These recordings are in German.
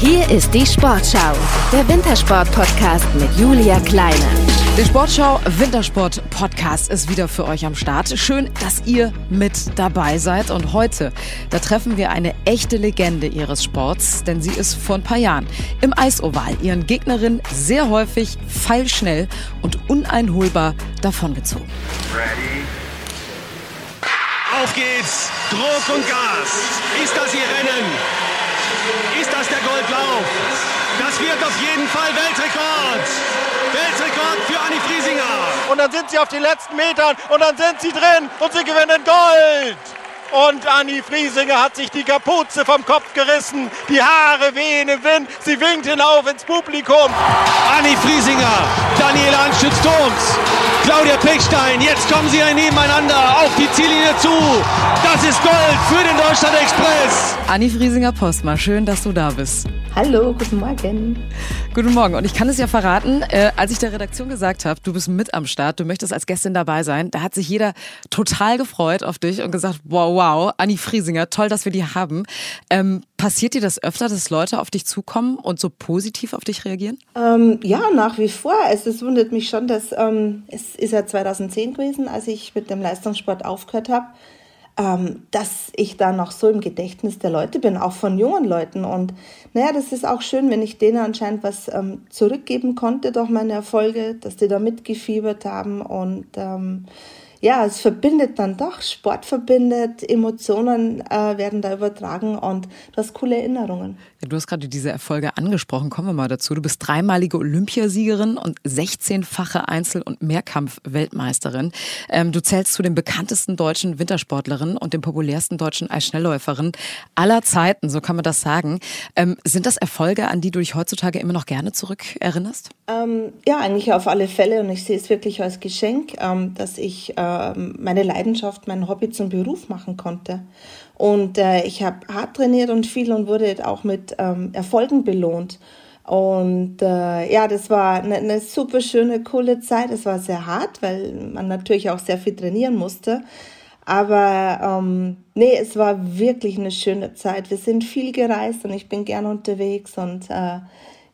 Hier ist die Sportschau, der Wintersport-Podcast mit Julia Kleine. Der Sportschau Wintersport Podcast ist wieder für euch am Start. Schön, dass ihr mit dabei seid. Und heute, da treffen wir eine echte Legende ihres Sports, denn sie ist vor ein paar Jahren im Eisoval ihren Gegnerinnen sehr häufig feilschnell und uneinholbar davongezogen. Ready. Auf geht's! Druck und Gas! Ist das ihr Rennen? Ist das der Goldlauf? Das wird auf jeden Fall Weltrekord. Weltrekord für Anni Friesinger. Und dann sind sie auf den letzten Metern und dann sind sie drin und sie gewinnen Gold. Und Anni Friesinger hat sich die Kapuze vom Kopf gerissen, die Haare wehen im Wind, sie winkt hinauf ins Publikum. Anni Friesinger, Daniela Anschütz-Thoms, Claudia Pechstein, jetzt kommen sie ein nebeneinander auf die Ziellinie zu. Das ist Gold für den Deutschland Express. Anni Friesinger Postma, schön, dass du da bist. Hallo, guten Morgen. Guten Morgen. Und ich kann es ja verraten, äh, als ich der Redaktion gesagt habe, du bist mit am Start, du möchtest als Gästin dabei sein, da hat sich jeder total gefreut auf dich und gesagt, wow, wow, Anni Friesinger, toll, dass wir die haben. Ähm, passiert dir das öfter, dass Leute auf dich zukommen und so positiv auf dich reagieren? Ähm, ja, nach wie vor. Es, es wundert mich schon, dass ähm, es ist ja 2010 gewesen, als ich mit dem Leistungssport aufgehört habe ähm, dass ich da noch so im Gedächtnis der Leute bin, auch von jungen Leuten. Und naja, das ist auch schön, wenn ich denen anscheinend was ähm, zurückgeben konnte durch meine Erfolge, dass die da mitgefiebert haben und ähm, ja, es verbindet dann doch, Sport verbindet, Emotionen äh, werden da übertragen und du hast coole Erinnerungen. Ja, du hast gerade diese Erfolge angesprochen, kommen wir mal dazu. Du bist dreimalige Olympiasiegerin und 16-fache Einzel- und Mehrkampf-Weltmeisterin. Ähm, du zählst zu den bekanntesten deutschen Wintersportlerinnen und den populärsten deutschen Eisschnellläuferinnen aller Zeiten, so kann man das sagen. Ähm, sind das Erfolge, an die du dich heutzutage immer noch gerne zurückerinnerst? Ähm, ja, eigentlich auf alle Fälle und ich sehe es wirklich als Geschenk, ähm, dass ich äh, ähm, meine Leidenschaft, mein Hobby zum Beruf machen konnte. Und äh, ich habe hart trainiert und viel und wurde auch mit ähm, Erfolgen belohnt. Und äh, ja, das war eine, eine super schöne, coole Zeit. Es war sehr hart, weil man natürlich auch sehr viel trainieren musste. Aber ähm, nee, es war wirklich eine schöne Zeit. Wir sind viel gereist und ich bin gern unterwegs und äh,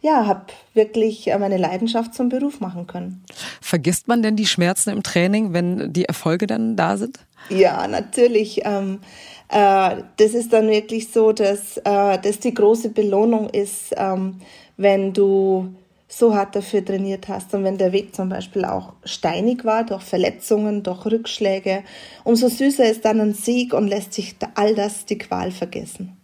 ja, habe wirklich äh, meine Leidenschaft zum Beruf machen können. Vergisst man denn die Schmerzen im Training, wenn die Erfolge dann da sind? Ja, natürlich. Ähm, äh, das ist dann wirklich so, dass äh, das die große Belohnung ist, ähm, wenn du so hart dafür trainiert hast und wenn der Weg zum Beispiel auch steinig war, durch Verletzungen, durch Rückschläge, umso süßer ist dann ein Sieg und lässt sich all das die Qual vergessen.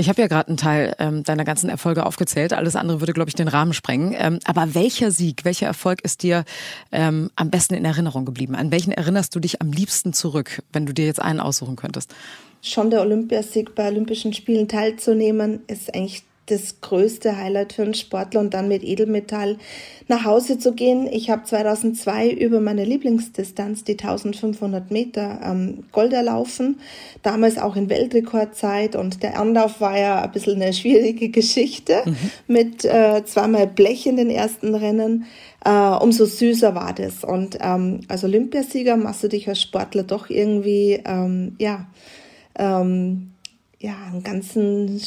Ich habe ja gerade einen Teil ähm, deiner ganzen Erfolge aufgezählt. Alles andere würde, glaube ich, den Rahmen sprengen. Ähm, aber welcher Sieg, welcher Erfolg ist dir ähm, am besten in Erinnerung geblieben? An welchen erinnerst du dich am liebsten zurück, wenn du dir jetzt einen aussuchen könntest? Schon der Olympiasieg bei Olympischen Spielen teilzunehmen, ist eigentlich das größte Highlight für einen Sportler und dann mit Edelmetall nach Hause zu gehen. Ich habe 2002 über meine Lieblingsdistanz, die 1500 Meter, ähm, Gold erlaufen. Damals auch in Weltrekordzeit und der Anlauf war ja ein bisschen eine schwierige Geschichte mhm. mit äh, zweimal Blech in den ersten Rennen. Äh, umso süßer war das. Und ähm, als Olympiasieger machst du dich als Sportler doch irgendwie, ähm, ja, ähm, ja, ein ganz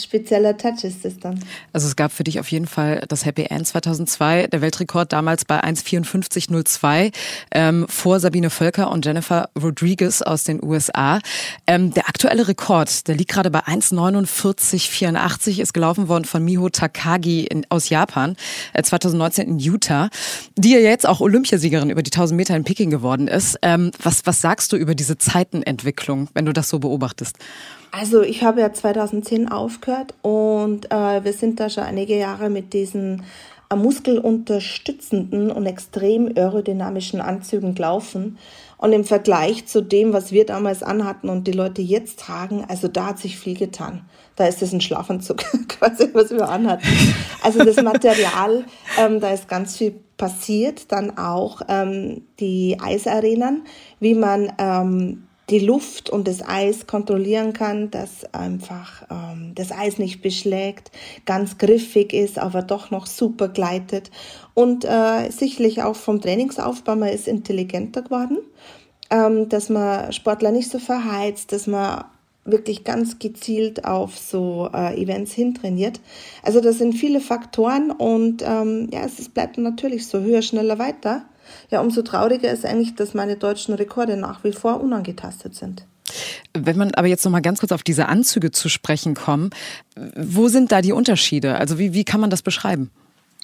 spezieller Touch ist es dann. Also es gab für dich auf jeden Fall das Happy End 2002, der Weltrekord damals bei 1,54,02 ähm, vor Sabine Völker und Jennifer Rodriguez aus den USA. Ähm, der aktuelle Rekord, der liegt gerade bei 1,49,84, ist gelaufen worden von Miho Takagi in, aus Japan äh, 2019 in Utah, die ja jetzt auch Olympiasiegerin über die 1000 Meter in Peking geworden ist. Ähm, was, was sagst du über diese Zeitenentwicklung, wenn du das so beobachtest? Also ich habe ja 2010 aufgehört und äh, wir sind da schon einige Jahre mit diesen äh, muskelunterstützenden und extrem aerodynamischen Anzügen gelaufen. Und im Vergleich zu dem, was wir damals anhatten und die Leute jetzt tragen, also da hat sich viel getan. Da ist es ein Schlafanzug, quasi, was wir anhatten. Also das Material, ähm, da ist ganz viel passiert. Dann auch ähm, die Eisarenen, wie man ähm, die Luft und das Eis kontrollieren kann, dass einfach ähm, das Eis nicht beschlägt, ganz griffig ist, aber doch noch super gleitet. Und äh, sicherlich auch vom Trainingsaufbau, man ist intelligenter geworden, ähm, dass man Sportler nicht so verheizt, dass man wirklich ganz gezielt auf so äh, Events hintrainiert. Also das sind viele Faktoren und ähm, ja, es bleibt natürlich so höher, schneller, weiter. Ja, umso trauriger ist eigentlich, dass meine deutschen Rekorde nach wie vor unangetastet sind. Wenn man aber jetzt noch mal ganz kurz auf diese Anzüge zu sprechen kommen, wo sind da die Unterschiede? Also wie, wie kann man das beschreiben?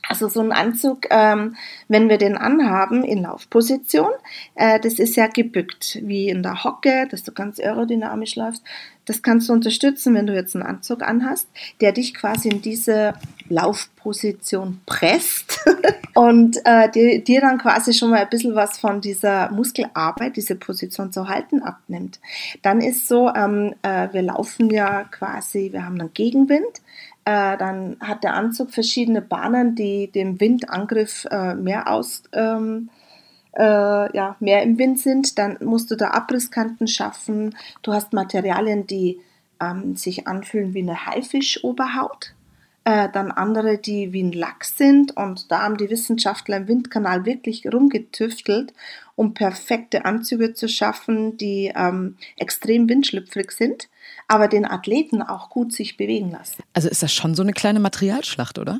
Also so ein Anzug, ähm, wenn wir den anhaben in Laufposition, äh, das ist ja gebückt, wie in der Hocke, dass du ganz aerodynamisch läufst. Das kannst du unterstützen, wenn du jetzt einen Anzug anhast, der dich quasi in diese Laufposition presst und äh, dir, dir dann quasi schon mal ein bisschen was von dieser Muskelarbeit, diese Position zu halten, abnimmt. Dann ist so, ähm, äh, wir laufen ja quasi, wir haben einen Gegenwind äh, dann hat der Anzug verschiedene Bahnen, die dem Windangriff äh, mehr aus, ähm, äh, ja, mehr im Wind sind. Dann musst du da Abrisskanten schaffen. Du hast Materialien, die ähm, sich anfühlen wie eine Haifischoberhaut. Äh, dann andere, die wie ein Lachs sind. Und da haben die Wissenschaftler im Windkanal wirklich rumgetüftelt, um perfekte Anzüge zu schaffen, die ähm, extrem windschlüpfrig sind aber den Athleten auch gut sich bewegen lassen. Also ist das schon so eine kleine Materialschlacht, oder?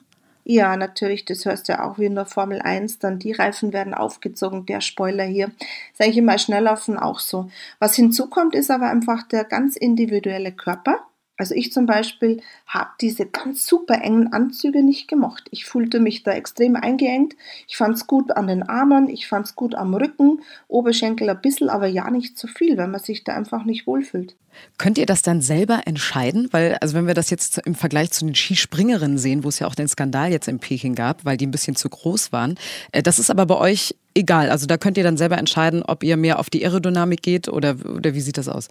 Ja, natürlich, das hörst du ja auch wie in der Formel 1, dann die Reifen werden aufgezogen, der Spoiler hier. Ist eigentlich immer Schnelllaufen auch so. Was hinzukommt, ist aber einfach der ganz individuelle Körper. Also ich zum Beispiel habe diese ganz super engen Anzüge nicht gemocht. Ich fühlte mich da extrem eingeengt. Ich fand es gut an den Armen, ich fand es gut am Rücken, Oberschenkel ein bisschen, aber ja nicht zu viel, weil man sich da einfach nicht wohlfühlt. Könnt ihr das dann selber entscheiden? Weil, also wenn wir das jetzt im Vergleich zu den Skispringerinnen sehen, wo es ja auch den Skandal jetzt in Peking gab, weil die ein bisschen zu groß waren, äh, das ist aber bei euch egal. Also da könnt ihr dann selber entscheiden, ob ihr mehr auf die Aerodynamik geht oder, oder wie sieht das aus?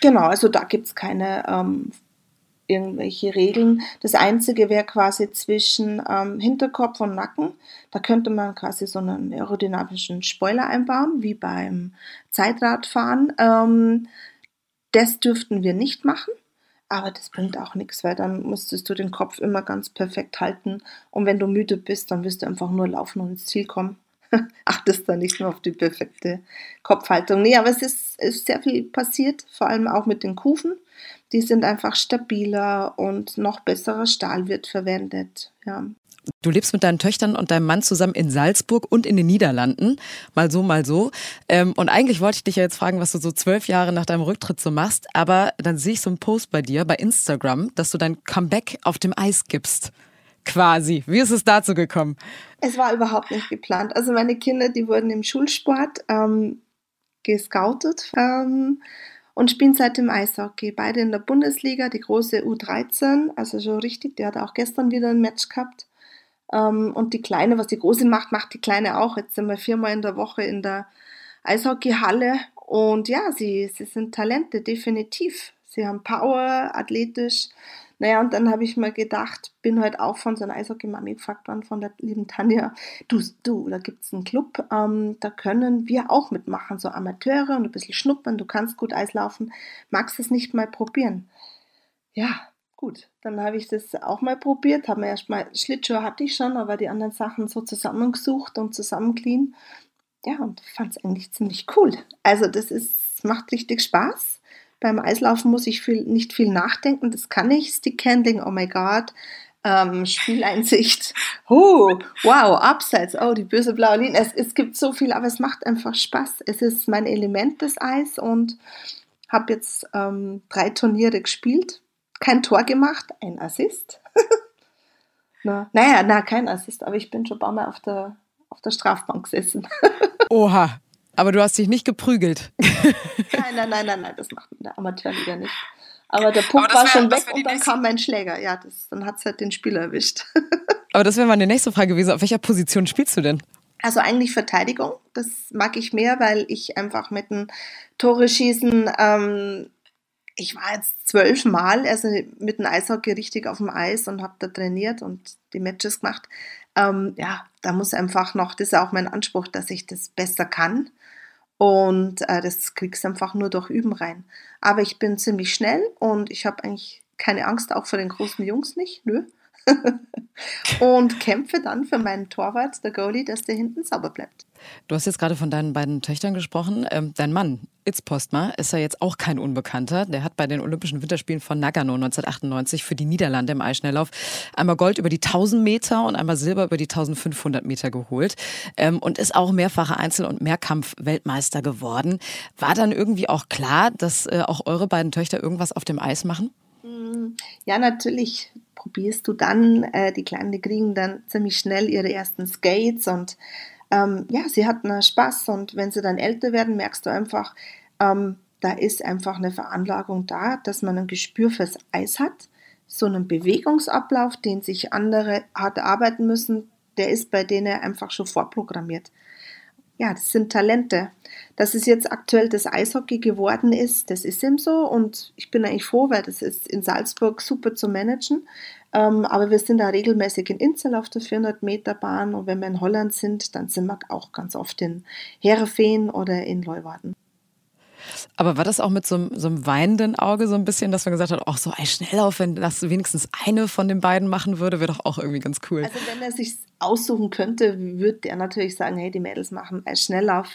Genau, also da gibt es keine ähm, irgendwelche Regeln. Das Einzige wäre quasi zwischen ähm, Hinterkopf und Nacken. Da könnte man quasi so einen aerodynamischen Spoiler einbauen, wie beim Zeitradfahren. Ähm, das dürften wir nicht machen. Aber das bringt auch nichts, weil dann musstest du den Kopf immer ganz perfekt halten. Und wenn du müde bist, dann wirst du einfach nur laufen und ins Ziel kommen. achtest da nicht nur auf die perfekte Kopfhaltung. Nee, aber es ist, ist sehr viel passiert, vor allem auch mit den Kufen. Die sind einfach stabiler und noch besserer Stahl wird verwendet. Ja. Du lebst mit deinen Töchtern und deinem Mann zusammen in Salzburg und in den Niederlanden. Mal so, mal so. Ähm, und eigentlich wollte ich dich ja jetzt fragen, was du so zwölf Jahre nach deinem Rücktritt so machst. Aber dann sehe ich so einen Post bei dir bei Instagram, dass du dein Comeback auf dem Eis gibst quasi. Wie ist es dazu gekommen? Es war überhaupt nicht geplant. Also meine Kinder, die wurden im Schulsport ähm, gescoutet ähm, und spielen seitdem Eishockey. Beide in der Bundesliga, die große U13, also schon richtig, der hat auch gestern wieder ein Match gehabt. Ähm, und die Kleine, was die Große macht, macht die Kleine auch. Jetzt sind wir viermal in der Woche in der Eishockeyhalle. Und ja, sie, sie sind Talente, definitiv. Sie haben Power, athletisch, naja, und dann habe ich mir gedacht, bin heute halt auch von so einer Eishockey-Mami gefragt worden, von der lieben Tanja, du, du, da gibt es einen Club, ähm, da können wir auch mitmachen, so Amateure und ein bisschen schnuppern, du kannst gut Eislaufen, magst es nicht mal probieren? Ja, gut, dann habe ich das auch mal probiert, habe mir erstmal, Schlittschuhe hatte ich schon, aber die anderen Sachen so zusammengesucht und zusammenclean. Ja, und fand es eigentlich ziemlich cool. Also das ist, macht richtig Spaß. Beim Eislaufen muss ich viel, nicht viel nachdenken, das kann ich. Stickhandling, oh my God. Ähm, Spieleinsicht, oh, wow, Abseits, oh, die böse blaue Linie. Es, es gibt so viel, aber es macht einfach Spaß. Es ist mein Element des Eis und habe jetzt ähm, drei Turniere gespielt, kein Tor gemacht, ein Assist. na, naja, na, kein Assist, aber ich bin schon ein paar Mal auf der, auf der Strafbank gesessen. Oha, aber du hast dich nicht geprügelt. nein, nein, nein, nein, nein, das macht der Amateurliga nicht. Aber der Punkt war schon weg und dann kam mein Schläger. Ja, das, dann hat es halt den Spieler erwischt. Aber das wäre meine nächste Frage gewesen. Auf welcher Position spielst du denn? Also eigentlich Verteidigung. Das mag ich mehr, weil ich einfach mit dem Tore schießen, ähm, ich war jetzt zwölf Mal also mit dem Eishockey richtig auf dem Eis und habe da trainiert und die Matches gemacht. Ähm, ja, da muss einfach noch, das ist auch mein Anspruch, dass ich das besser kann. Und äh, das kriegst du einfach nur durch Üben rein. Aber ich bin ziemlich schnell und ich habe eigentlich keine Angst, auch vor den großen Jungs nicht. Nö. und kämpfe dann für meinen Torwart, der Goalie, dass der hinten sauber bleibt. Du hast jetzt gerade von deinen beiden Töchtern gesprochen. Ähm, dein Mann, Itz Postma, ist ja jetzt auch kein Unbekannter. Der hat bei den Olympischen Winterspielen von Nagano 1998 für die Niederlande im Eisschnelllauf einmal Gold über die 1000 Meter und einmal Silber über die 1500 Meter geholt ähm, und ist auch mehrfacher Einzel- und Mehrkampf-Weltmeister geworden. War dann irgendwie auch klar, dass äh, auch eure beiden Töchter irgendwas auf dem Eis machen? Mm, ja, natürlich probierst du dann. Äh, die Kleinen, die kriegen dann ziemlich schnell ihre ersten Skates und ähm, ja, sie hatten Spaß und wenn sie dann älter werden, merkst du einfach, ähm, da ist einfach eine Veranlagung da, dass man ein Gespür fürs Eis hat. So einen Bewegungsablauf, den sich andere hart arbeiten müssen, der ist bei denen einfach schon vorprogrammiert. Ja, das sind Talente. Dass es jetzt aktuell das Eishockey geworden ist, das ist eben so und ich bin eigentlich froh, weil das ist in Salzburg super zu managen. Ähm, aber wir sind da regelmäßig in Inzel auf der 400 Meter Bahn und wenn wir in Holland sind, dann sind wir auch ganz oft in Heerefeen oder in Leuwarden. Aber war das auch mit so einem, so einem weinenden Auge so ein bisschen, dass man gesagt hat, ach so, ey, auf, wenn das wenigstens eine von den beiden machen würde, wäre doch auch irgendwie ganz cool. Also wenn er sich aussuchen könnte, würde er natürlich sagen, hey, die Mädels machen Schnelllauf.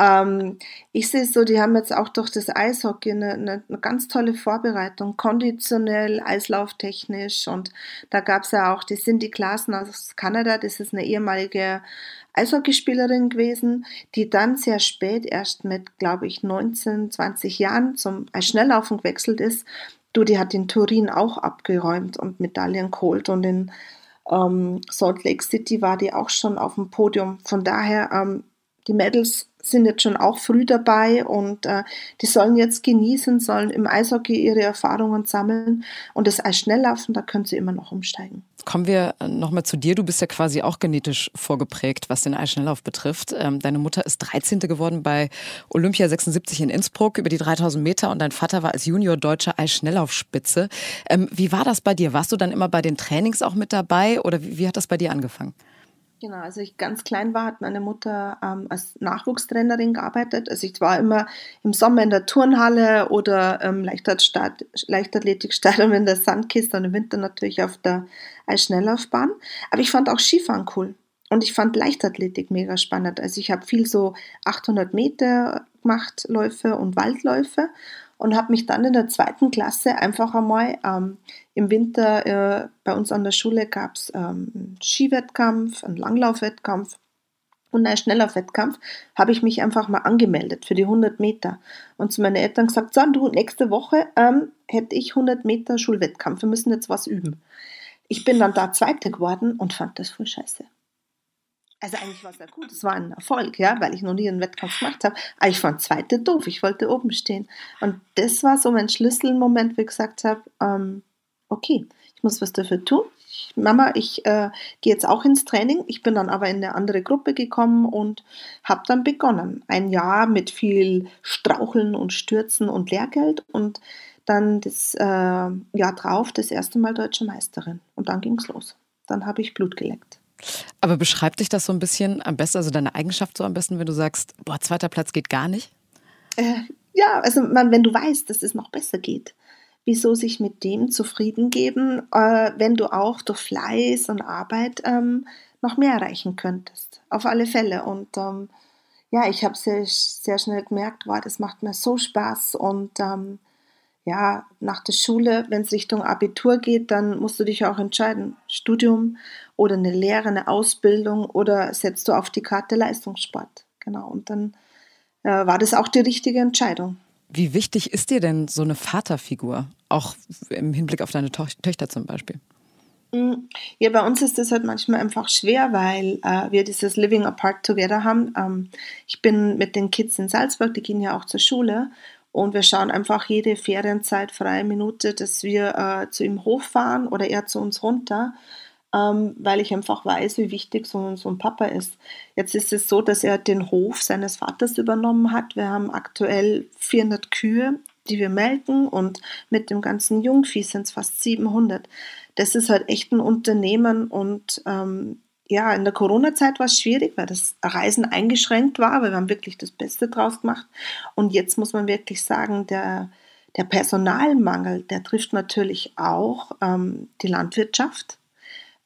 Ähm, ich sehe so, die haben jetzt auch durch das Eishockey eine, eine, eine ganz tolle Vorbereitung, konditionell, eislauftechnisch. Und da gab es ja auch die Cindy Klaassen aus Kanada, das ist eine ehemalige Eishockeyspielerin gewesen, die dann sehr spät, erst mit, glaube ich, 19, 20 Jahren zum Schnelllaufen gewechselt ist. Du, die hat in Turin auch abgeräumt und Medaillen geholt und in ähm, Salt Lake City war die auch schon auf dem Podium. Von daher, ähm, die Mädels sind jetzt schon auch früh dabei und äh, die sollen jetzt genießen, sollen im Eishockey ihre Erfahrungen sammeln und das Eisschnelllaufen, da können sie immer noch umsteigen. Kommen wir äh, nochmal zu dir. Du bist ja quasi auch genetisch vorgeprägt, was den Eisschnelllauf betrifft. Ähm, deine Mutter ist 13. geworden bei Olympia 76 in Innsbruck über die 3000 Meter und dein Vater war als Junior deutscher Eisschnelllaufspitze. Ähm, wie war das bei dir? Warst du dann immer bei den Trainings auch mit dabei oder wie, wie hat das bei dir angefangen? Genau, als ich ganz klein war, hat meine Mutter ähm, als Nachwuchstrainerin gearbeitet. Also ich war immer im Sommer in der Turnhalle oder ähm, Leichtathletikstadion in der Sandkiste und im Winter natürlich auf der Eisschnelllaufbahn. Aber ich fand auch Skifahren cool. Und ich fand Leichtathletik mega spannend. Also ich habe viel so 800 Meter gemacht, Läufe und Waldläufe und habe mich dann in der zweiten Klasse einfach einmal ähm, im Winter äh, bei uns an der Schule gab es ähm, einen Skiwettkampf, einen Langlaufwettkampf und einen Schnelllaufwettkampf, habe ich mich einfach mal angemeldet für die 100 Meter und zu meinen Eltern gesagt, so, du, nächste Woche ähm, hätte ich 100 Meter Schulwettkampf, wir müssen jetzt was üben. Ich bin dann da Zweite geworden und fand das voll scheiße. Also eigentlich war es ja gut, es war ein Erfolg, ja, weil ich noch nie einen Wettkampf gemacht habe. Aber ich fand zweite doof, ich wollte oben stehen. Und das war so mein Schlüsselmoment, wo ich gesagt habe, ähm, okay, ich muss was dafür tun. Ich, Mama, ich äh, gehe jetzt auch ins Training. Ich bin dann aber in eine andere Gruppe gekommen und habe dann begonnen. Ein Jahr mit viel Straucheln und Stürzen und Lehrgeld und dann das äh, Jahr drauf das erste Mal deutsche Meisterin. Und dann ging es los. Dann habe ich Blut geleckt. Aber beschreibt dich das so ein bisschen am besten, also deine Eigenschaft so am besten, wenn du sagst, boah, zweiter Platz geht gar nicht? Äh, ja, also man, wenn du weißt, dass es noch besser geht, wieso sich mit dem zufrieden geben, äh, wenn du auch durch Fleiß und Arbeit ähm, noch mehr erreichen könntest. Auf alle Fälle. Und ähm, ja, ich habe sehr, sehr schnell gemerkt, wow, das macht mir so Spaß und ähm, ja, nach der Schule, wenn es Richtung Abitur geht, dann musst du dich auch entscheiden, Studium oder eine Lehre, eine Ausbildung oder setzt du auf die Karte Leistungssport. Genau, und dann äh, war das auch die richtige Entscheidung. Wie wichtig ist dir denn so eine Vaterfigur, auch im Hinblick auf deine Töchter zum Beispiel? Mm, ja, bei uns ist das halt manchmal einfach schwer, weil äh, wir dieses Living Apart Together haben. Ähm, ich bin mit den Kids in Salzburg, die gehen ja auch zur Schule und wir schauen einfach jede Ferienzeit, freie Minute, dass wir äh, zu ihm hochfahren oder er zu uns runter, ähm, weil ich einfach weiß, wie wichtig so, so ein Papa ist. Jetzt ist es so, dass er den Hof seines Vaters übernommen hat. Wir haben aktuell 400 Kühe, die wir melken und mit dem ganzen Jungvieh sind es fast 700. Das ist halt echt ein Unternehmen und ähm, ja, in der Corona-Zeit war es schwierig, weil das Reisen eingeschränkt war, aber wir haben wirklich das Beste draus gemacht. Und jetzt muss man wirklich sagen, der, der Personalmangel, der trifft natürlich auch ähm, die Landwirtschaft.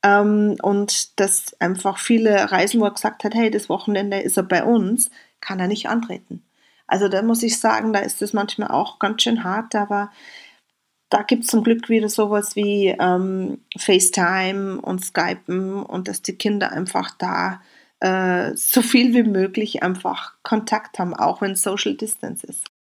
Ähm, und dass einfach viele Reisen, wo er gesagt hat, hey, das Wochenende ist er bei uns, kann er nicht antreten. Also da muss ich sagen, da ist es manchmal auch ganz schön hart, aber da gibt es zum Glück wieder sowas wie ähm, FaceTime und Skypen und dass die Kinder einfach da äh, so viel wie möglich einfach Kontakt haben, auch wenn Social Distance ist.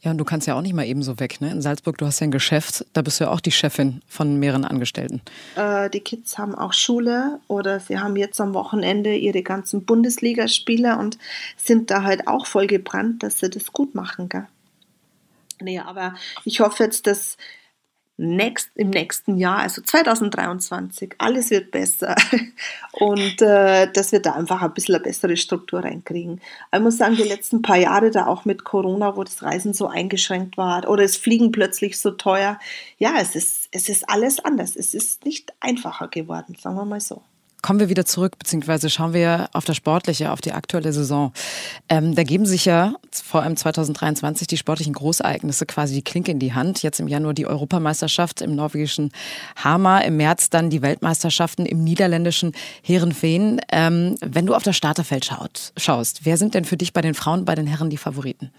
Ja, und du kannst ja auch nicht mal eben so weg. Ne? In Salzburg, du hast ja ein Geschäft, da bist du ja auch die Chefin von mehreren Angestellten. Äh, die Kids haben auch Schule oder sie haben jetzt am Wochenende ihre ganzen Bundesligaspiele und sind da halt auch voll gebrannt, dass sie das gut machen. Gell? Nee, aber ich hoffe jetzt, dass next, im nächsten Jahr, also 2023, alles wird besser und äh, dass wir da einfach ein bisschen eine bessere Struktur reinkriegen. Ich muss sagen, die letzten paar Jahre da auch mit Corona, wo das Reisen so eingeschränkt war oder es Fliegen plötzlich so teuer, ja, es ist, es ist alles anders. Es ist nicht einfacher geworden, sagen wir mal so. Kommen wir wieder zurück, beziehungsweise schauen wir auf das Sportliche, auf die aktuelle Saison. Ähm, da geben sich ja vor allem 2023 die sportlichen Großereignisse quasi die Klinke in die Hand. Jetzt im Januar die Europameisterschaft im norwegischen Hamar, im März dann die Weltmeisterschaften im niederländischen Herenveen. Ähm, wenn du auf das Starterfeld schaut, schaust, wer sind denn für dich bei den Frauen, bei den Herren die Favoriten?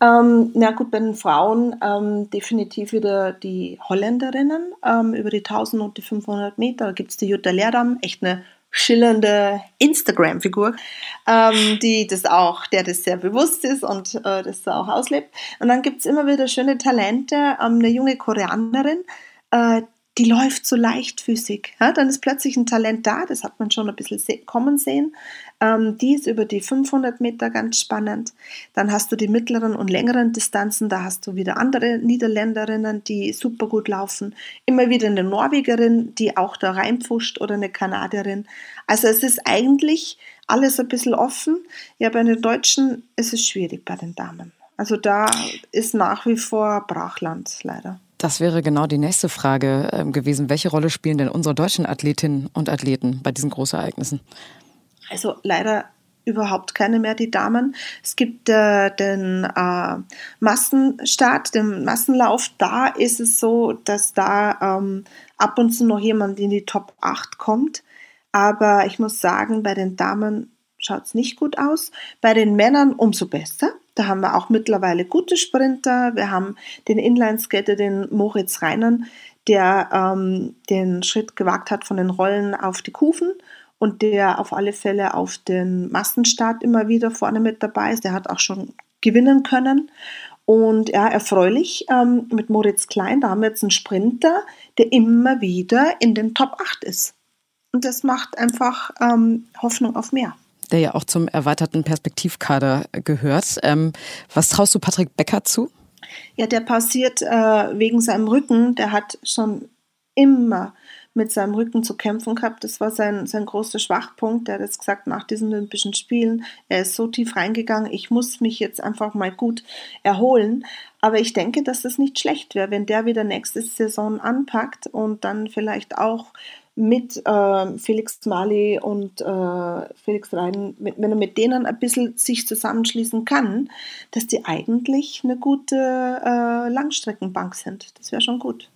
Ähm, na gut, bei den Frauen ähm, definitiv wieder die Holländerinnen ähm, über die 1000 und die 500 Meter. Da gibt es die Jutta Leerdam, echt eine schillernde Instagram-Figur, ähm, die das auch, der das sehr bewusst ist und äh, das auch auslebt. Und dann gibt es immer wieder schöne Talente. Ähm, eine junge Koreanerin, äh, die läuft so leichtfüßig. Ja, dann ist plötzlich ein Talent da, das hat man schon ein bisschen kommen sehen. Ähm, die ist über die 500 Meter ganz spannend. Dann hast du die mittleren und längeren Distanzen, da hast du wieder andere Niederländerinnen, die super gut laufen. Immer wieder eine Norwegerin, die auch da reinpfuscht oder eine Kanadierin. Also es ist eigentlich alles ein bisschen offen. Ja, bei den Deutschen ist es schwierig bei den Damen. Also da ist nach wie vor Brachland leider. Das wäre genau die nächste Frage ähm, gewesen. Welche Rolle spielen denn unsere deutschen Athletinnen und Athleten bei diesen Großereignissen? Also leider überhaupt keine mehr, die Damen. Es gibt äh, den äh, Massenstart, den Massenlauf. Da ist es so, dass da ähm, ab und zu noch jemand in die Top 8 kommt. Aber ich muss sagen, bei den Damen schaut es nicht gut aus. Bei den Männern umso besser. Da haben wir auch mittlerweile gute Sprinter. Wir haben den Inlineskater, den Moritz Reinern, der ähm, den Schritt gewagt hat von den Rollen auf die Kufen und der auf alle Fälle auf den Massenstart immer wieder vorne mit dabei ist. Der hat auch schon gewinnen können. Und ja, erfreulich ähm, mit Moritz Klein, da haben wir jetzt einen Sprinter, der immer wieder in den Top 8 ist. Und das macht einfach ähm, Hoffnung auf mehr der ja auch zum erweiterten Perspektivkader gehört. Ähm, was traust du Patrick Becker zu? Ja, der passiert äh, wegen seinem Rücken. Der hat schon immer mit seinem Rücken zu kämpfen gehabt. Das war sein, sein großer Schwachpunkt. Er hat jetzt gesagt, nach diesen Olympischen Spielen, er ist so tief reingegangen, ich muss mich jetzt einfach mal gut erholen. Aber ich denke, dass das nicht schlecht wäre, wenn der wieder nächste Saison anpackt und dann vielleicht auch mit äh, Felix Mali und äh, Felix Rein, wenn er mit denen ein bisschen sich zusammenschließen kann, dass die eigentlich eine gute äh, Langstreckenbank sind. Das wäre schon gut.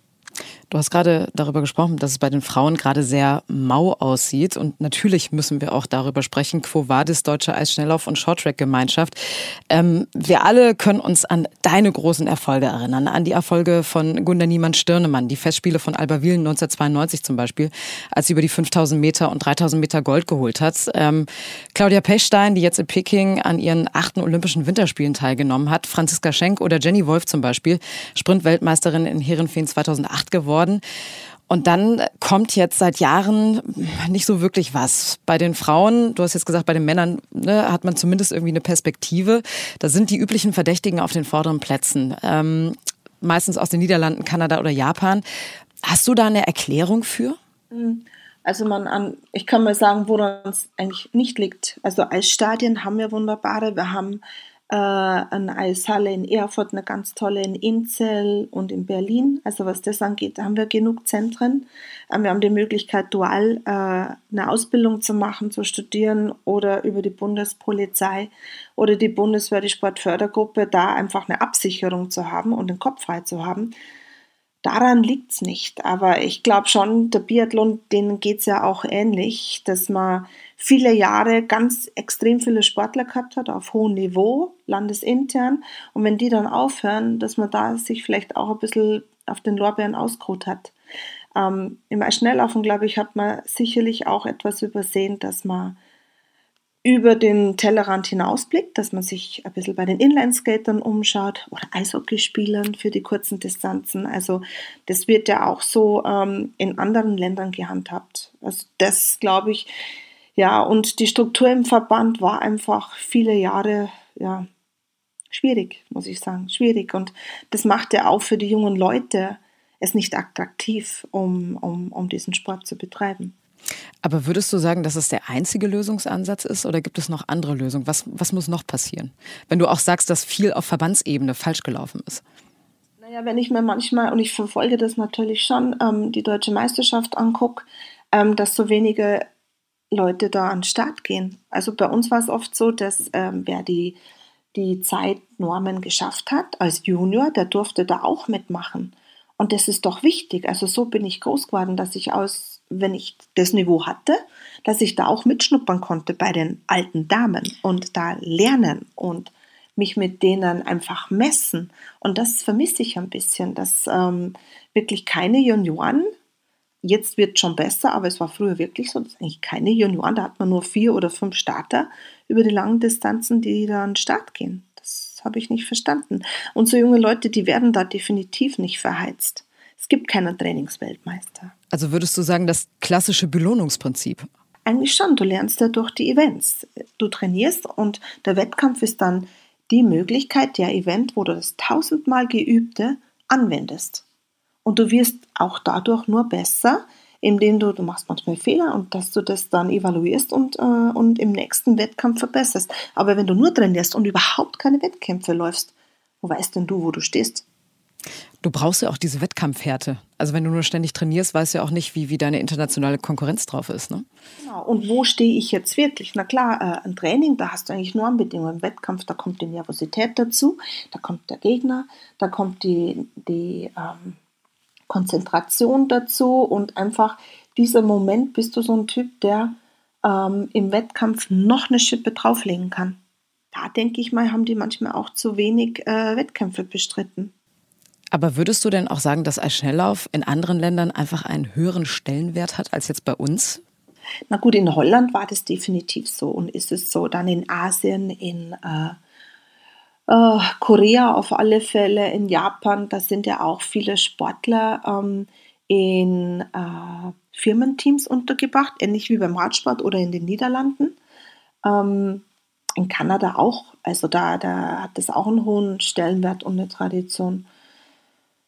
Du hast gerade darüber gesprochen, dass es bei den Frauen gerade sehr mau aussieht. Und natürlich müssen wir auch darüber sprechen, Quo Vadis, Deutsche Eisschnelllauf- und Shorttrack-Gemeinschaft. Ähm, wir alle können uns an deine großen Erfolge erinnern, an die Erfolge von Gunda Niemann-Stirnemann, die Festspiele von Alba Wielen 1992 zum Beispiel, als sie über die 5000 Meter und 3000 Meter Gold geholt hat. Ähm, Claudia Pechstein, die jetzt in Peking an ihren achten Olympischen Winterspielen teilgenommen hat, Franziska Schenk oder Jenny Wolf zum Beispiel, Sprintweltmeisterin in Herenfeen 2008 geworden geworden. Und dann kommt jetzt seit Jahren nicht so wirklich was. Bei den Frauen, du hast jetzt gesagt, bei den Männern ne, hat man zumindest irgendwie eine Perspektive. Da sind die üblichen Verdächtigen auf den vorderen Plätzen. Ähm, meistens aus den Niederlanden, Kanada oder Japan. Hast du da eine Erklärung für? Also man an, ich kann mal sagen, woran es eigentlich nicht liegt. Also Eisstadien haben wir wunderbare. Wir haben äh, eine Eishalle in Erfurt, eine ganz tolle in Inzell und in Berlin. Also was das angeht, haben wir genug Zentren. Äh, wir haben die Möglichkeit, dual äh, eine Ausbildung zu machen, zu studieren oder über die Bundespolizei oder die Bundeswehr, die Sportfördergruppe, da einfach eine Absicherung zu haben und den Kopf frei zu haben. daran liegt es nicht. Aber ich glaube schon, der Biathlon, denen geht es ja auch ähnlich, dass man viele Jahre ganz extrem viele Sportler gehabt hat auf hohem Niveau, landesintern. Und wenn die dann aufhören, dass man da sich vielleicht auch ein bisschen auf den Lorbeeren ausgeruht hat. Ähm, Im Schnelllaufen, glaube ich, hat man sicherlich auch etwas übersehen, dass man über den Tellerrand hinausblickt, dass man sich ein bisschen bei den Inlineskatern umschaut oder Eishockeyspielern für die kurzen Distanzen. Also das wird ja auch so ähm, in anderen Ländern gehandhabt. Also das glaube ich, ja, und die Struktur im Verband war einfach viele Jahre, ja, schwierig, muss ich sagen, schwierig. Und das macht ja auch für die jungen Leute es nicht attraktiv, um, um, um diesen Sport zu betreiben. Aber würdest du sagen, dass es der einzige Lösungsansatz ist oder gibt es noch andere Lösungen? Was, was muss noch passieren? Wenn du auch sagst, dass viel auf Verbandsebene falsch gelaufen ist. Naja, wenn ich mir manchmal, und ich verfolge das natürlich schon, ähm, die deutsche Meisterschaft angucke, ähm, dass so wenige Leute da an den Start gehen. Also bei uns war es oft so, dass ähm, wer die, die Zeitnormen geschafft hat als Junior, der durfte da auch mitmachen. Und das ist doch wichtig. Also so bin ich groß geworden, dass ich aus, wenn ich das Niveau hatte, dass ich da auch mitschnuppern konnte bei den alten Damen und da lernen und mich mit denen einfach messen. Und das vermisse ich ein bisschen, dass ähm, wirklich keine Junioren, jetzt wird schon besser, aber es war früher wirklich so, dass eigentlich keine Junioren, da hat man nur vier oder fünf Starter über die langen Distanzen, die da an den Start gehen habe ich nicht verstanden. Und so junge Leute, die werden da definitiv nicht verheizt. Es gibt keinen Trainingsweltmeister. Also würdest du sagen, das klassische Belohnungsprinzip? Eigentlich schon. Du lernst ja durch die Events. Du trainierst und der Wettkampf ist dann die Möglichkeit, der Event, wo du das tausendmal geübte anwendest. Und du wirst auch dadurch nur besser, indem du, du machst manchmal Fehler und dass du das dann evaluierst und, äh, und im nächsten Wettkampf verbesserst. Aber wenn du nur trainierst und überhaupt keine Wettkämpfe läufst, wo weißt denn du, wo du stehst? Du brauchst ja auch diese Wettkampfhärte. Also wenn du nur ständig trainierst, weißt du ja auch nicht, wie, wie deine internationale Konkurrenz drauf ist. Ne? Genau. Und wo stehe ich jetzt wirklich? Na klar, äh, ein Training, da hast du eigentlich nur Bedingungen. Im Wettkampf, da kommt die Nervosität dazu, da kommt der Gegner, da kommt die, die ähm, Konzentration dazu und einfach dieser Moment bist du so ein Typ, der ähm, im Wettkampf noch eine Schippe drauflegen kann. Da denke ich mal, haben die manchmal auch zu wenig äh, Wettkämpfe bestritten. Aber würdest du denn auch sagen, dass Eisschnelllauf in anderen Ländern einfach einen höheren Stellenwert hat als jetzt bei uns? Na gut, in Holland war das definitiv so und ist es so. Dann in Asien, in äh, äh, Korea auf alle Fälle, in Japan, da sind ja auch viele Sportler ähm, in äh, Firmenteams untergebracht, ähnlich wie beim Radsport oder in den Niederlanden. Ähm, in Kanada auch, also da, da hat das auch einen hohen Stellenwert und eine Tradition.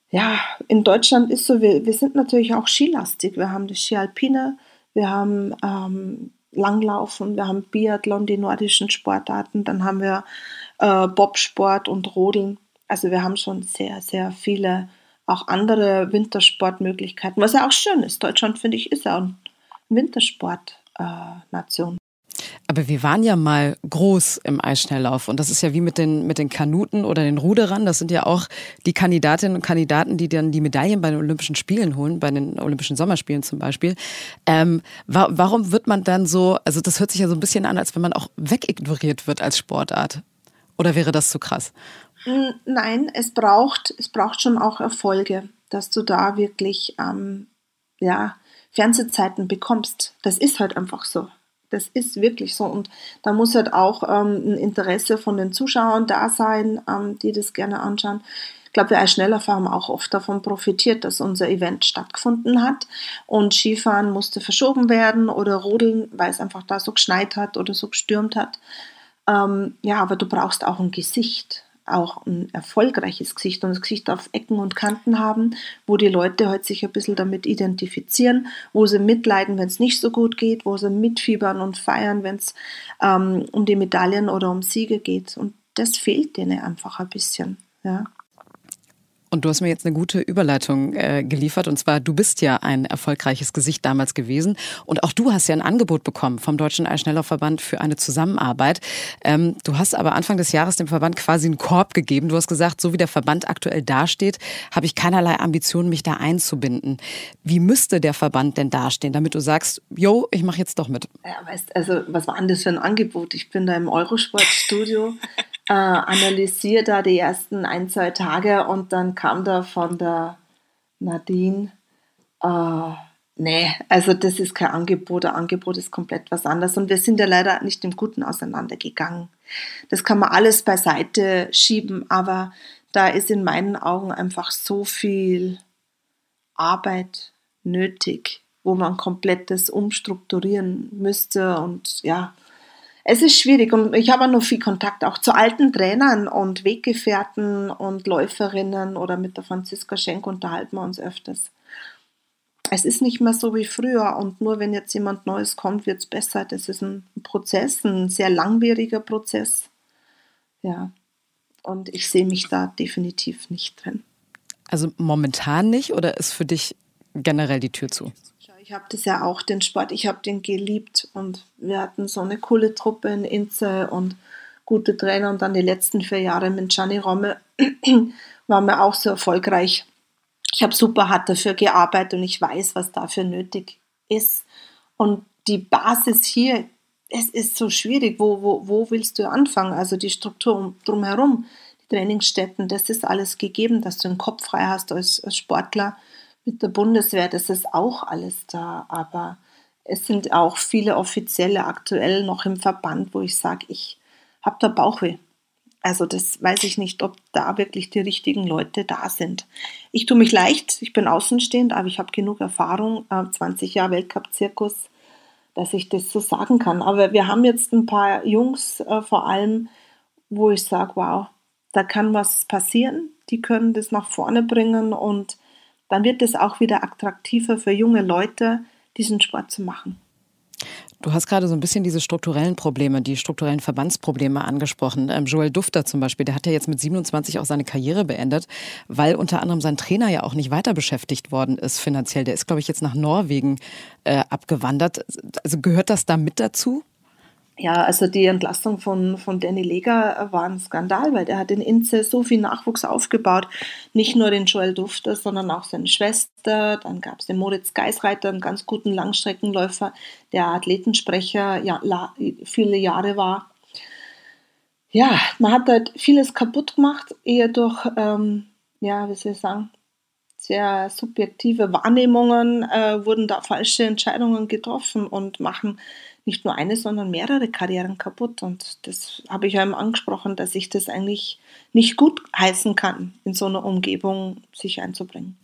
Ja, in Deutschland ist so, wir, wir sind natürlich auch skilastig. Wir haben das Ski Alpine, wir haben ähm, Langlaufen, wir haben Biathlon, die nordischen Sportarten, dann haben wir äh, Bobsport und Rodeln. Also wir haben schon sehr, sehr viele auch andere Wintersportmöglichkeiten, was ja auch schön ist. Deutschland, finde ich, ist ja eine Wintersportnation. Äh, aber wir waren ja mal groß im Eisschnelllauf und das ist ja wie mit den, mit den Kanuten oder den Ruderern. Das sind ja auch die Kandidatinnen und Kandidaten, die dann die Medaillen bei den Olympischen Spielen holen, bei den Olympischen Sommerspielen zum Beispiel. Ähm, wa warum wird man dann so, also das hört sich ja so ein bisschen an, als wenn man auch wegignoriert wird als Sportart. Oder wäre das zu krass? Nein, es braucht, es braucht schon auch Erfolge, dass du da wirklich ähm, ja, Fernsehzeiten bekommst. Das ist halt einfach so. Das ist wirklich so. Und da muss halt auch ähm, ein Interesse von den Zuschauern da sein, ähm, die das gerne anschauen. Ich glaube, wir als Schnellerfahrer haben auch oft davon profitiert, dass unser Event stattgefunden hat und Skifahren musste verschoben werden oder Rodeln, weil es einfach da so geschneit hat oder so gestürmt hat. Ähm, ja, aber du brauchst auch ein Gesicht, auch ein erfolgreiches Gesicht und das Gesicht auf Ecken und Kanten haben, wo die Leute halt sich ein bisschen damit identifizieren, wo sie mitleiden, wenn es nicht so gut geht, wo sie mitfiebern und feiern, wenn es ähm, um die Medaillen oder um Siege geht. Und das fehlt denen einfach ein bisschen. Ja. Und du hast mir jetzt eine gute Überleitung äh, geliefert. Und zwar, du bist ja ein erfolgreiches Gesicht damals gewesen. Und auch du hast ja ein Angebot bekommen vom Deutschen Eisschnelllaufverband für eine Zusammenarbeit. Ähm, du hast aber Anfang des Jahres dem Verband quasi einen Korb gegeben. Du hast gesagt, so wie der Verband aktuell dasteht, habe ich keinerlei Ambitionen, mich da einzubinden. Wie müsste der Verband denn dastehen, damit du sagst, yo, ich mache jetzt doch mit? Ja, weißt, also was war denn das für ein Angebot? Ich bin da im Eurosportstudio äh, analysiere da die ersten ein, zwei Tage und dann kam da von der Nadine, äh, nee, also das ist kein Angebot, ein Angebot ist komplett was anderes und wir sind ja leider nicht im Guten auseinandergegangen. Das kann man alles beiseite schieben, aber da ist in meinen Augen einfach so viel Arbeit nötig, wo man komplettes umstrukturieren müsste und ja, es ist schwierig und ich habe noch viel Kontakt auch zu alten Trainern und Weggefährten und Läuferinnen oder mit der Franziska Schenk unterhalten wir uns öfters. Es ist nicht mehr so wie früher und nur wenn jetzt jemand Neues kommt, wird es besser. Das ist ein Prozess, ein sehr langwieriger Prozess. Ja, und ich sehe mich da definitiv nicht drin. Also momentan nicht oder ist für dich generell die Tür zu? Ich habe das ja auch, den Sport, ich habe den geliebt und wir hatten so eine coole Truppe in Inze und gute Trainer und dann die letzten vier Jahre mit Gianni Romme waren wir auch so erfolgreich. Ich habe super hart dafür gearbeitet und ich weiß, was dafür nötig ist. Und die Basis hier, es ist so schwierig. Wo, wo, wo willst du anfangen? Also die Struktur drumherum, die Trainingsstätten, das ist alles gegeben, dass du den Kopf frei hast als, als Sportler mit der Bundeswehr, das ist auch alles da, aber es sind auch viele Offizielle aktuell noch im Verband, wo ich sage, ich habe da Bauchweh. Also das weiß ich nicht, ob da wirklich die richtigen Leute da sind. Ich tue mich leicht, ich bin außenstehend, aber ich habe genug Erfahrung, 20 äh, Jahre Weltcup-Zirkus, dass ich das so sagen kann. Aber wir haben jetzt ein paar Jungs äh, vor allem, wo ich sage, wow, da kann was passieren, die können das nach vorne bringen und dann wird es auch wieder attraktiver für junge Leute, diesen Sport zu machen. Du hast gerade so ein bisschen diese strukturellen Probleme, die strukturellen Verbandsprobleme angesprochen. Ähm, Joel Dufter zum Beispiel, der hat ja jetzt mit 27 auch seine Karriere beendet, weil unter anderem sein Trainer ja auch nicht weiter beschäftigt worden ist finanziell. Der ist, glaube ich, jetzt nach Norwegen äh, abgewandert. Also gehört das da mit dazu? Ja, also die Entlassung von, von Danny Lega war ein Skandal, weil der hat in Inze so viel Nachwuchs aufgebaut. Nicht nur den Joel Dufter, sondern auch seine Schwester. Dann gab es den Moritz Geisreiter, einen ganz guten Langstreckenläufer, der Athletensprecher ja, viele Jahre war. Ja, man hat halt vieles kaputt gemacht, eher durch, ähm, ja, wie soll ich sagen, sehr subjektive Wahrnehmungen äh, wurden da falsche Entscheidungen getroffen und machen nicht nur eine, sondern mehrere Karrieren kaputt. Und das habe ich ja eben angesprochen, dass ich das eigentlich nicht gut heißen kann, in so einer Umgebung sich einzubringen.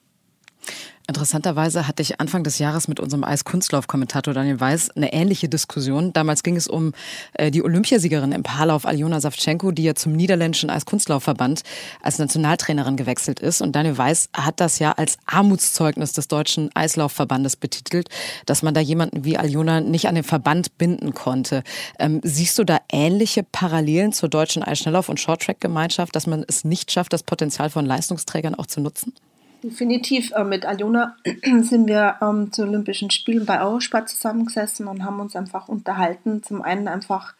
Interessanterweise hatte ich Anfang des Jahres mit unserem Eiskunstlauf-Kommentator Daniel Weiß eine ähnliche Diskussion. Damals ging es um äh, die Olympiasiegerin im Paarlauf Aljona Savchenko, die ja zum niederländischen Eiskunstlaufverband als Nationaltrainerin gewechselt ist. Und Daniel Weiß hat das ja als Armutszeugnis des deutschen Eislaufverbandes betitelt, dass man da jemanden wie Aljona nicht an den Verband binden konnte. Ähm, siehst du da ähnliche Parallelen zur deutschen Eisschnelllauf- und Shorttrack-Gemeinschaft, dass man es nicht schafft, das Potenzial von Leistungsträgern auch zu nutzen? Definitiv. Äh, mit Aljona sind wir ähm, zu Olympischen Spielen bei Eurosport zusammengesessen und haben uns einfach unterhalten. Zum einen einfach,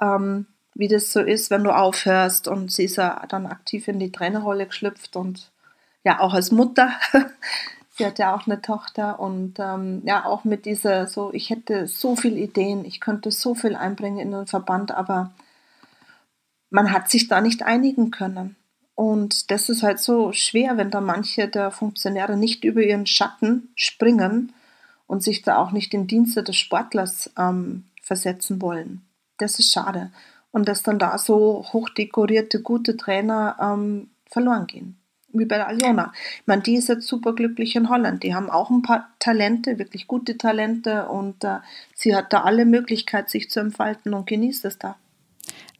ähm, wie das so ist, wenn du aufhörst und sie ist ja dann aktiv in die Trainerrolle geschlüpft und ja auch als Mutter. sie hat ja auch eine Tochter und ähm, ja auch mit dieser so, ich hätte so viele Ideen, ich könnte so viel einbringen in den Verband, aber man hat sich da nicht einigen können. Und das ist halt so schwer, wenn da manche der Funktionäre nicht über ihren Schatten springen und sich da auch nicht in Dienste des Sportlers ähm, versetzen wollen. Das ist schade. Und dass dann da so hochdekorierte, gute Trainer ähm, verloren gehen. Wie bei der Aljona. Ich meine, die ist jetzt super glücklich in Holland. Die haben auch ein paar Talente, wirklich gute Talente. Und äh, sie hat da alle Möglichkeit, sich zu entfalten und genießt es da.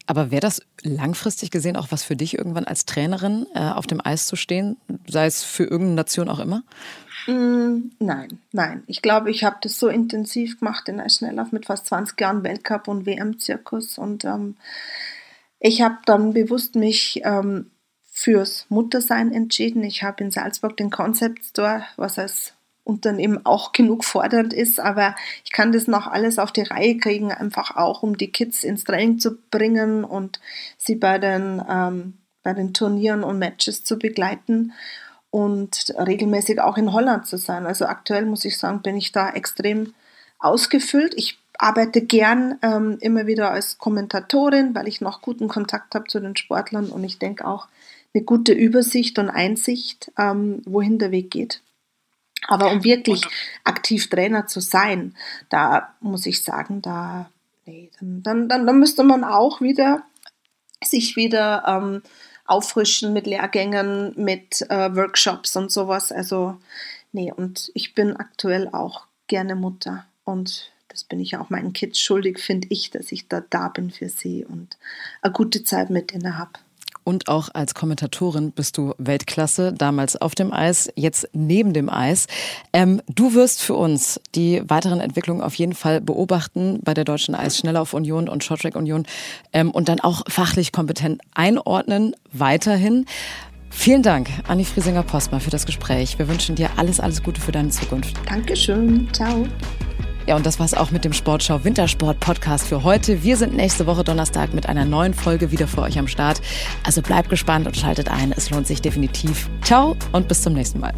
Aber wäre das langfristig gesehen auch was für dich, irgendwann als Trainerin äh, auf dem Eis zu stehen, sei es für irgendeine Nation auch immer? Mm, nein, nein. Ich glaube, ich habe das so intensiv gemacht in Eisschnelllauf mit fast 20 Jahren Weltcup und WM-Zirkus und ähm, ich habe dann bewusst mich ähm, fürs Muttersein entschieden. Ich habe in Salzburg den Concept Store, was als Unternehmen auch genug fordernd ist, aber ich kann das noch alles auf die Reihe kriegen, einfach auch, um die Kids ins Training zu bringen und sie bei den, ähm, bei den Turnieren und Matches zu begleiten und regelmäßig auch in Holland zu sein. Also aktuell muss ich sagen, bin ich da extrem ausgefüllt. Ich arbeite gern ähm, immer wieder als Kommentatorin, weil ich noch guten Kontakt habe zu den Sportlern und ich denke auch eine gute Übersicht und Einsicht, ähm, wohin der Weg geht. Aber um wirklich aktiv Trainer zu sein, da muss ich sagen, da nee, dann, dann, dann, dann müsste man auch wieder sich wieder ähm, auffrischen mit Lehrgängen, mit äh, Workshops und sowas. Also nee, und ich bin aktuell auch gerne Mutter und das bin ich auch meinen Kids schuldig, finde ich, dass ich da da bin für sie und eine gute Zeit mit denen habe und auch als Kommentatorin bist du Weltklasse, damals auf dem Eis, jetzt neben dem Eis. Ähm, du wirst für uns die weiteren Entwicklungen auf jeden Fall beobachten bei der Deutschen Eisschnelllauf Union und Shorttrack Union ähm, und dann auch fachlich kompetent einordnen weiterhin. Vielen Dank, Anni Friesinger-Postma, für das Gespräch. Wir wünschen dir alles, alles Gute für deine Zukunft. Dankeschön. Ciao. Ja, und das war's auch mit dem Sportschau Wintersport Podcast für heute. Wir sind nächste Woche Donnerstag mit einer neuen Folge wieder für euch am Start. Also bleibt gespannt und schaltet ein. Es lohnt sich definitiv. Ciao und bis zum nächsten Mal.